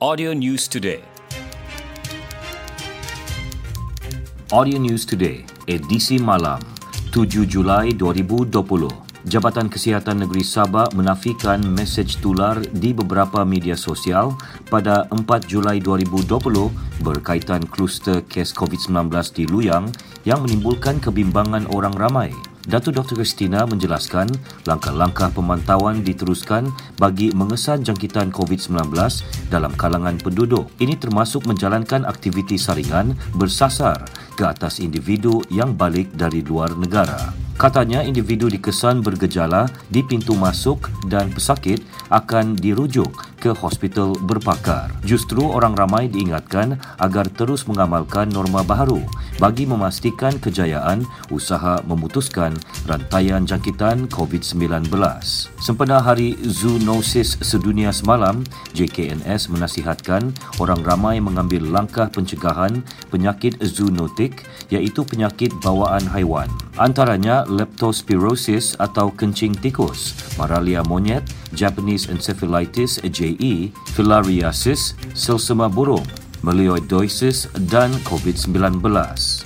Audio News Today. Audio News Today, edisi malam, 7 Julai 2020. Jabatan Kesihatan Negeri Sabah menafikan mesej tular di beberapa media sosial pada 4 Julai 2020 berkaitan kluster kes COVID-19 di Luyang yang menimbulkan kebimbangan orang ramai. Datuk Dr. Christina menjelaskan langkah-langkah pemantauan diteruskan bagi mengesan jangkitan COVID-19 dalam kalangan penduduk. Ini termasuk menjalankan aktiviti saringan bersasar ke atas individu yang balik dari luar negara. Katanya individu dikesan bergejala di pintu masuk dan pesakit akan dirujuk ke hospital berpakar. Justru orang ramai diingatkan agar terus mengamalkan norma baharu bagi memastikan kejayaan usaha memutuskan rantaian jangkitan COVID-19. Sempena Hari Zoonosis Sedunia semalam, JKNS menasihatkan orang ramai mengambil langkah pencegahan penyakit zoonotik iaitu penyakit bawaan haiwan. Antaranya leptospirosis atau kencing tikus, maralia monyet, Japanese encephalitis JE, filariasis, selsema burung, melioidosis dan COVID-19.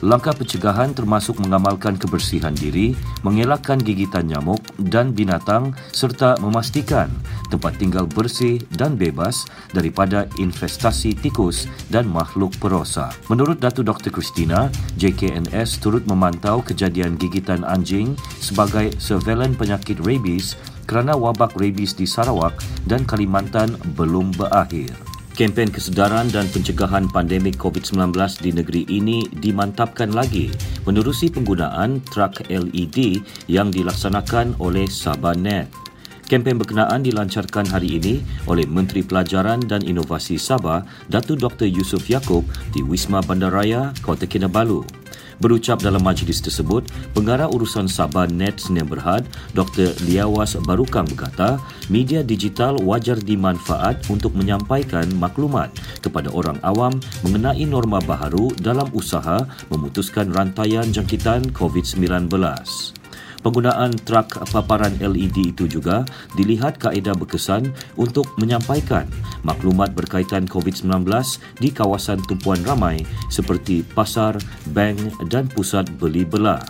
Langkah pencegahan termasuk mengamalkan kebersihan diri, mengelakkan gigitan nyamuk dan binatang serta memastikan tempat tinggal bersih dan bebas daripada infestasi tikus dan makhluk perosak. Menurut Datu Dr. Christina, JKNS turut memantau kejadian gigitan anjing sebagai surveillance penyakit rabies kerana wabak rabies di Sarawak dan Kalimantan belum berakhir. Kempen kesedaran dan pencegahan pandemik COVID-19 di negeri ini dimantapkan lagi menerusi penggunaan trak LED yang dilaksanakan oleh Sabanet. Kempen berkenaan dilancarkan hari ini oleh Menteri Pelajaran dan Inovasi Sabah, Datu Dr. Yusof Yaakob di Wisma Bandaraya, Kota Kinabalu. Berucap dalam majlis tersebut, Pengarah Urusan Sabah Net Senin Berhad, Dr. Liawas Barukang berkata, media digital wajar dimanfaat untuk menyampaikan maklumat kepada orang awam mengenai norma baharu dalam usaha memutuskan rantaian jangkitan COVID-19. Penggunaan trak paparan LED itu juga dilihat kaedah berkesan untuk menyampaikan maklumat berkaitan COVID-19 di kawasan tumpuan ramai seperti pasar, bank dan pusat beli belah.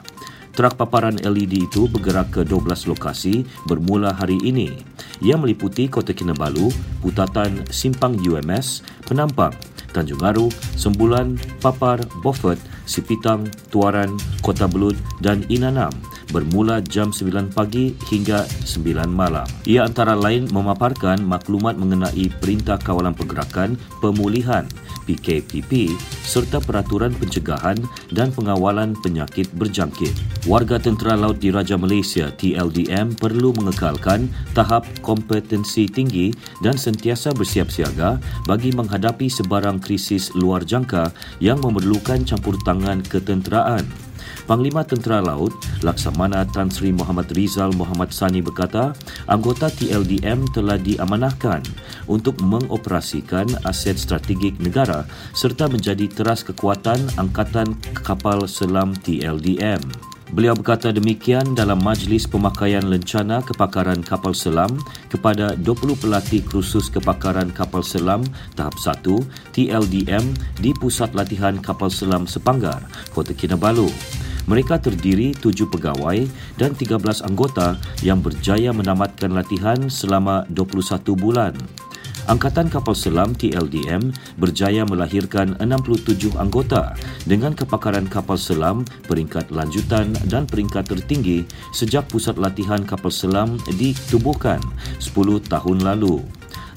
Trak paparan LED itu bergerak ke 12 lokasi bermula hari ini. Ia meliputi Kota Kinabalu, Putatan Simpang UMS, Penampang, Tanjung Aru, Sembulan, Papar, Beaufort, Sipitang, Tuaran, Kota Belud dan Inanam bermula jam 9 pagi hingga 9 malam. Ia antara lain memaparkan maklumat mengenai Perintah Kawalan Pergerakan Pemulihan PKPP serta peraturan pencegahan dan pengawalan penyakit berjangkit. Warga Tentera Laut Diraja Malaysia TLDM perlu mengekalkan tahap kompetensi tinggi dan sentiasa bersiap siaga bagi menghadapi sebarang krisis luar jangka yang memerlukan campur tangan ketenteraan. Panglima Tentera Laut Laksamana Tan Sri Muhammad Rizal Muhammad Sani berkata, anggota TLDM telah diamanahkan untuk mengoperasikan aset strategik negara serta menjadi teras kekuatan Angkatan Kapal Selam TLDM. Beliau berkata demikian dalam majlis pemakaian lencana kepakaran kapal selam kepada 20 pelatih kursus kepakaran kapal selam tahap 1 TLDM di Pusat Latihan Kapal Selam Sepanggar, Kota Kinabalu. Mereka terdiri tujuh pegawai dan 13 anggota yang berjaya menamatkan latihan selama 21 bulan. Angkatan Kapal Selam TLDM berjaya melahirkan 67 anggota dengan kepakaran kapal selam peringkat lanjutan dan peringkat tertinggi sejak pusat latihan kapal selam ditubuhkan 10 tahun lalu.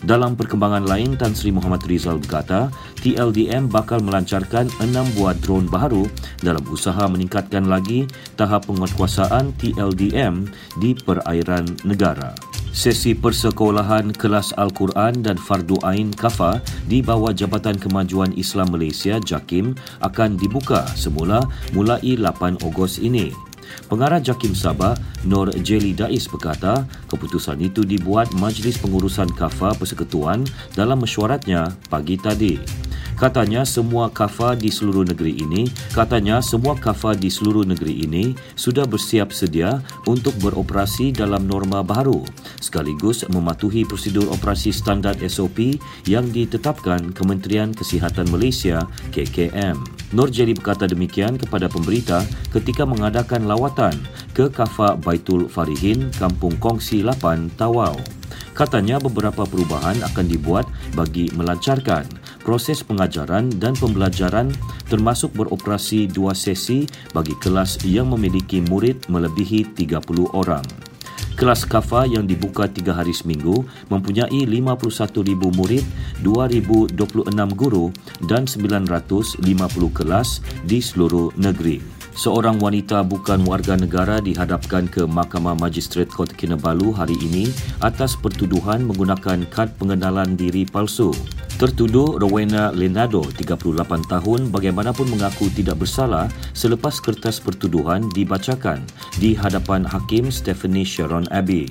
Dalam perkembangan lain, Tan Sri Muhammad Rizal berkata, TLDM bakal melancarkan enam buah drone baru dalam usaha meningkatkan lagi tahap penguatkuasaan TLDM di perairan negara. Sesi persekolahan kelas Al-Quran dan Fardu Ain Kafa di bawah Jabatan Kemajuan Islam Malaysia JAKIM akan dibuka semula mulai 8 Ogos ini. Pengarah Jakim Sabah, Nur Jeli Dais berkata, keputusan itu dibuat Majlis Pengurusan Kafa Persekutuan dalam mesyuaratnya pagi tadi. Katanya semua kafa di seluruh negeri ini, katanya semua kafa di seluruh negeri ini sudah bersiap sedia untuk beroperasi dalam norma baru sekaligus mematuhi prosedur operasi standard SOP yang ditetapkan Kementerian Kesihatan Malaysia KKM. Nur Jeli berkata demikian kepada pemberita ketika mengadakan lawatan ke Kafa Baitul Farihin, Kampung Kongsi 8, Tawau. Katanya beberapa perubahan akan dibuat bagi melancarkan proses pengajaran dan pembelajaran termasuk beroperasi dua sesi bagi kelas yang memiliki murid melebihi 30 orang. Kelas KAFA yang dibuka tiga hari seminggu mempunyai 51,000 murid, 2,026 guru dan 950 kelas di seluruh negeri seorang wanita bukan warga negara dihadapkan ke Mahkamah Magistrat Kota Kinabalu hari ini atas pertuduhan menggunakan kad pengenalan diri palsu. Tertuduh Rowena Lenado, 38 tahun, bagaimanapun mengaku tidak bersalah selepas kertas pertuduhan dibacakan di hadapan Hakim Stephanie Sharon Abbey.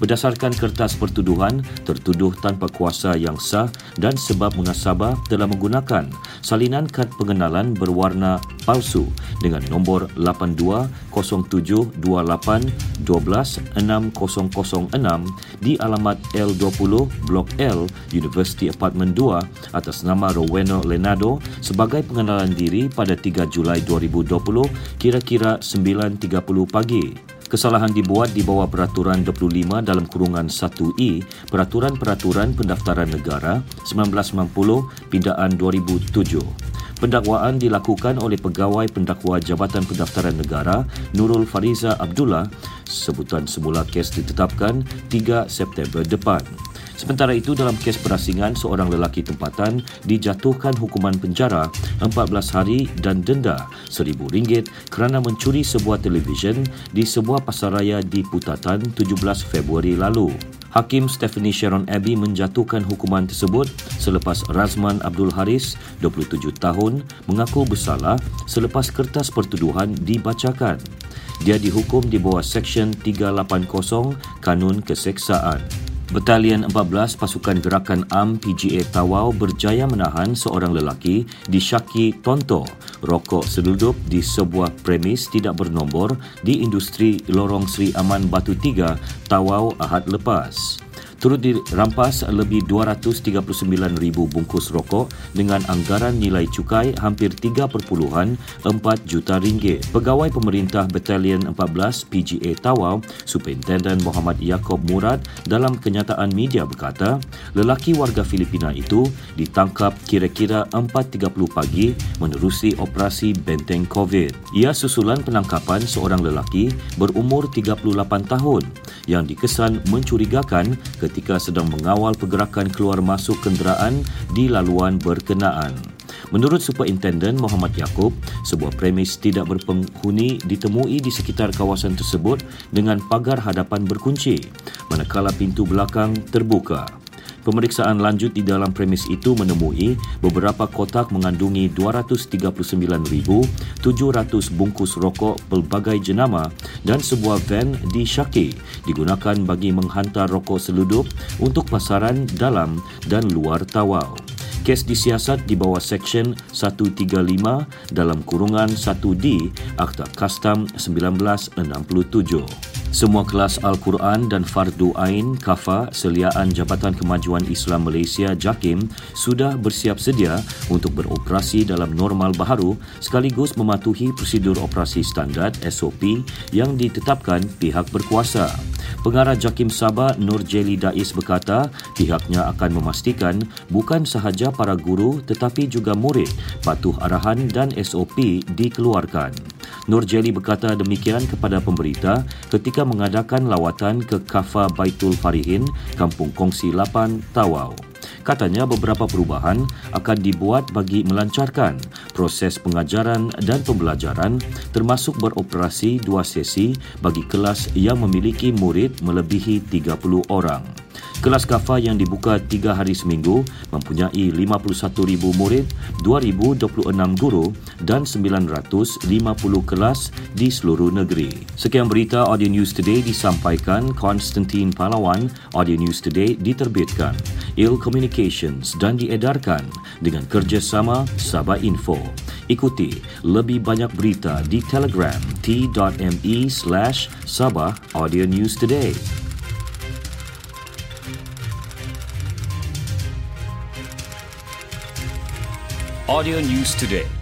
Berdasarkan kertas pertuduhan, tertuduh tanpa kuasa yang sah dan sebab munasabah telah menggunakan salinan kad pengenalan berwarna palsu dengan nombor 820728126006 di alamat L20 Blok L University Apartment 2 atas nama Rowena Lenado sebagai pengenalan diri pada 3 Julai 2020 kira-kira 9.30 pagi. Kesalahan dibuat di bawah Peraturan 25 dalam kurungan 1E Peraturan-Peraturan Pendaftaran Negara 1990 Pindaan 2007. Pendakwaan dilakukan oleh Pegawai Pendakwa Jabatan Pendaftaran Negara Nurul Fariza Abdullah. Sebutan semula kes ditetapkan 3 September depan. Sementara itu dalam kes perasingan seorang lelaki tempatan dijatuhkan hukuman penjara 14 hari dan denda RM1,000 kerana mencuri sebuah televisyen di sebuah pasaraya di Putatan 17 Februari lalu. Hakim Stephanie Sharon Abbey menjatuhkan hukuman tersebut selepas Razman Abdul Haris, 27 tahun, mengaku bersalah selepas kertas pertuduhan dibacakan. Dia dihukum di bawah Seksyen 380 Kanun Keseksaan. Batalion 14 Pasukan Gerakan Am PGA Tawau berjaya menahan seorang lelaki di Syaki Tonto. Rokok sedudup di sebuah premis tidak bernombor di industri Lorong Sri Aman Batu 3 Tawau Ahad lepas turut dirampas lebih 239,000 bungkus rokok dengan anggaran nilai cukai hampir 3.4 juta ringgit. Pegawai Pemerintah Batalion 14 PGA Tawau, Superintendent Muhammad Yaakob Murad dalam kenyataan media berkata, lelaki warga Filipina itu ditangkap kira-kira 4.30 pagi menerusi operasi benteng COVID. Ia susulan penangkapan seorang lelaki berumur 38 tahun yang dikesan mencurigakan ketika sedang mengawal pergerakan keluar masuk kenderaan di laluan berkenaan. Menurut Superintendent Muhammad Yaakob, sebuah premis tidak berpenghuni ditemui di sekitar kawasan tersebut dengan pagar hadapan berkunci, manakala pintu belakang terbuka. Pemeriksaan lanjut di dalam premis itu menemui beberapa kotak mengandungi 239,700 bungkus rokok pelbagai jenama dan sebuah van di Syaki digunakan bagi menghantar rokok seludup untuk pasaran dalam dan luar Tawau. Kes disiasat di bawah Seksyen 135 dalam kurungan 1D Akta Kastam 1967. Semua kelas Al-Quran dan Fardu Ain Kafa Seliaan Jabatan Kemajuan Islam Malaysia JAKIM sudah bersiap sedia untuk beroperasi dalam normal baharu sekaligus mematuhi prosedur operasi standard SOP yang ditetapkan pihak berkuasa. Pengarah JAKIM Sabah Nur Jeli Dais berkata pihaknya akan memastikan bukan sahaja para guru tetapi juga murid patuh arahan dan SOP dikeluarkan. Nur Jeli berkata demikian kepada pemberita ketika mengadakan lawatan ke Kafa Baitul Farihin, Kampung Kongsi 8, Tawau. Katanya beberapa perubahan akan dibuat bagi melancarkan proses pengajaran dan pembelajaran termasuk beroperasi dua sesi bagi kelas yang memiliki murid melebihi 30 orang. Kelas kafa yang dibuka tiga hari seminggu mempunyai 51,000 murid, 2,026 guru dan 950 kelas di seluruh negeri. Sekian berita Audio News Today disampaikan Konstantin Palawan. Audio News Today diterbitkan Il Communications dan diedarkan dengan kerjasama Sabah Info. Ikuti lebih banyak berita di Telegram t.me slash Sabah Audio News Today. Audio News Today